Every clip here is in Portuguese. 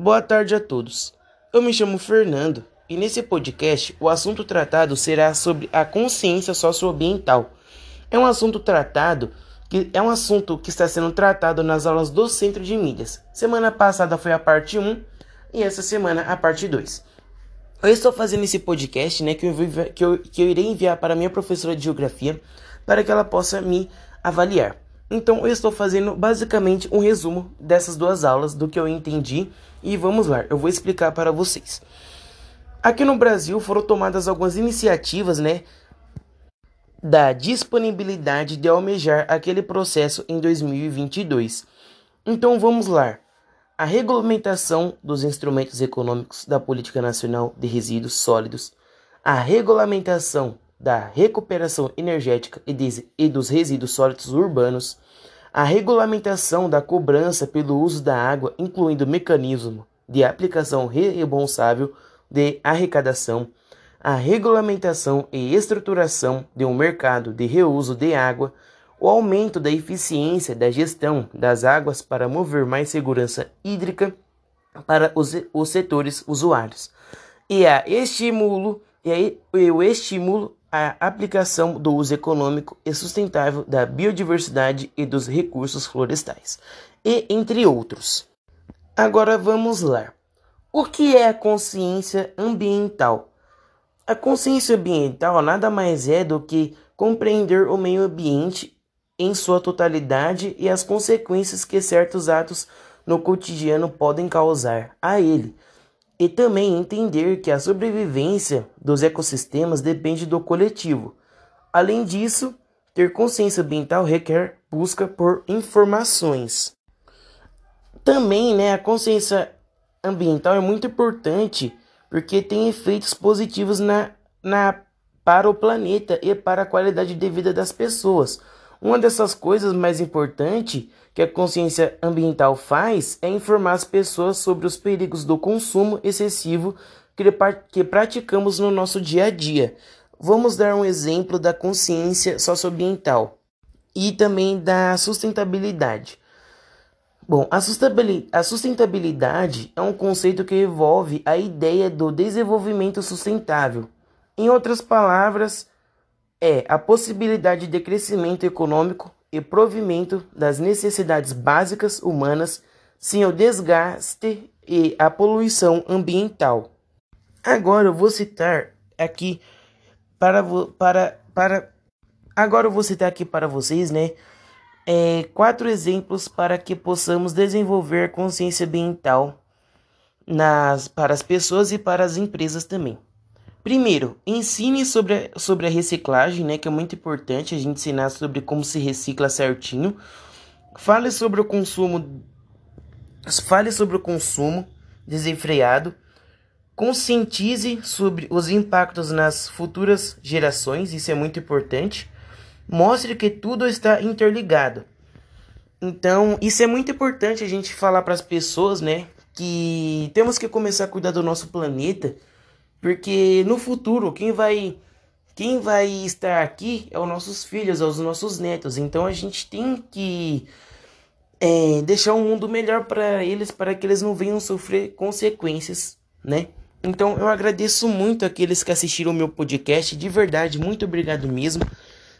Boa tarde a todos. Eu me chamo Fernando e nesse podcast o assunto tratado será sobre a consciência socioambiental. É um assunto tratado que é um assunto que está sendo tratado nas aulas do Centro de Mídias. Semana passada foi a parte 1 e essa semana a parte 2. Eu estou fazendo esse podcast, né, que eu, que eu, que eu irei enviar para minha professora de geografia para que ela possa me avaliar. Então eu estou fazendo basicamente um resumo dessas duas aulas do que eu entendi e vamos lá, eu vou explicar para vocês. Aqui no Brasil foram tomadas algumas iniciativas, né, da disponibilidade de almejar aquele processo em 2022. Então vamos lá. A regulamentação dos instrumentos econômicos da Política Nacional de Resíduos Sólidos, a regulamentação da recuperação energética e, de, e dos resíduos sólidos urbanos, a regulamentação da cobrança pelo uso da água, incluindo mecanismo de aplicação responsável de arrecadação, a regulamentação e estruturação de um mercado de reuso de água, o aumento da eficiência da gestão das águas para mover mais segurança hídrica para os, os setores usuários, e a estimulo e, a, e o estímulo a aplicação do uso econômico e sustentável da biodiversidade e dos recursos florestais, e entre outros. Agora vamos lá. O que é a consciência ambiental? A consciência ambiental nada mais é do que compreender o meio ambiente em sua totalidade e as consequências que certos atos no cotidiano podem causar a ele e também entender que a sobrevivência dos ecossistemas depende do coletivo. Além disso, ter consciência ambiental requer busca por informações. Também, né, a consciência ambiental é muito importante porque tem efeitos positivos na, na para o planeta e para a qualidade de vida das pessoas. Uma dessas coisas mais importantes que a consciência ambiental faz é informar as pessoas sobre os perigos do consumo excessivo que praticamos no nosso dia a dia. Vamos dar um exemplo da consciência socioambiental e também da sustentabilidade. Bom, a sustentabilidade é um conceito que envolve a ideia do desenvolvimento sustentável. Em outras palavras, é a possibilidade de crescimento econômico e provimento das necessidades básicas humanas sem o desgaste e a poluição ambiental. Agora eu vou citar aqui para para para agora eu vou citar aqui para vocês, né, é, quatro exemplos para que possamos desenvolver consciência ambiental nas para as pessoas e para as empresas também. Primeiro, ensine sobre a, sobre a reciclagem, né, que é muito importante a gente ensinar sobre como se recicla certinho. Fale sobre o consumo fale sobre o consumo desenfreado. Conscientize sobre os impactos nas futuras gerações, isso é muito importante. Mostre que tudo está interligado. Então, isso é muito importante a gente falar para as pessoas, né, que temos que começar a cuidar do nosso planeta porque no futuro, quem vai quem vai estar aqui é os nossos filhos, é os nossos netos. Então a gente tem que é, deixar um mundo melhor para eles, para que eles não venham sofrer consequências, né? Então eu agradeço muito aqueles que assistiram o meu podcast, de verdade, muito obrigado mesmo.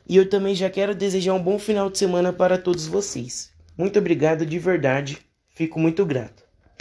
E eu também já quero desejar um bom final de semana para todos vocês. Muito obrigado de verdade, fico muito grato.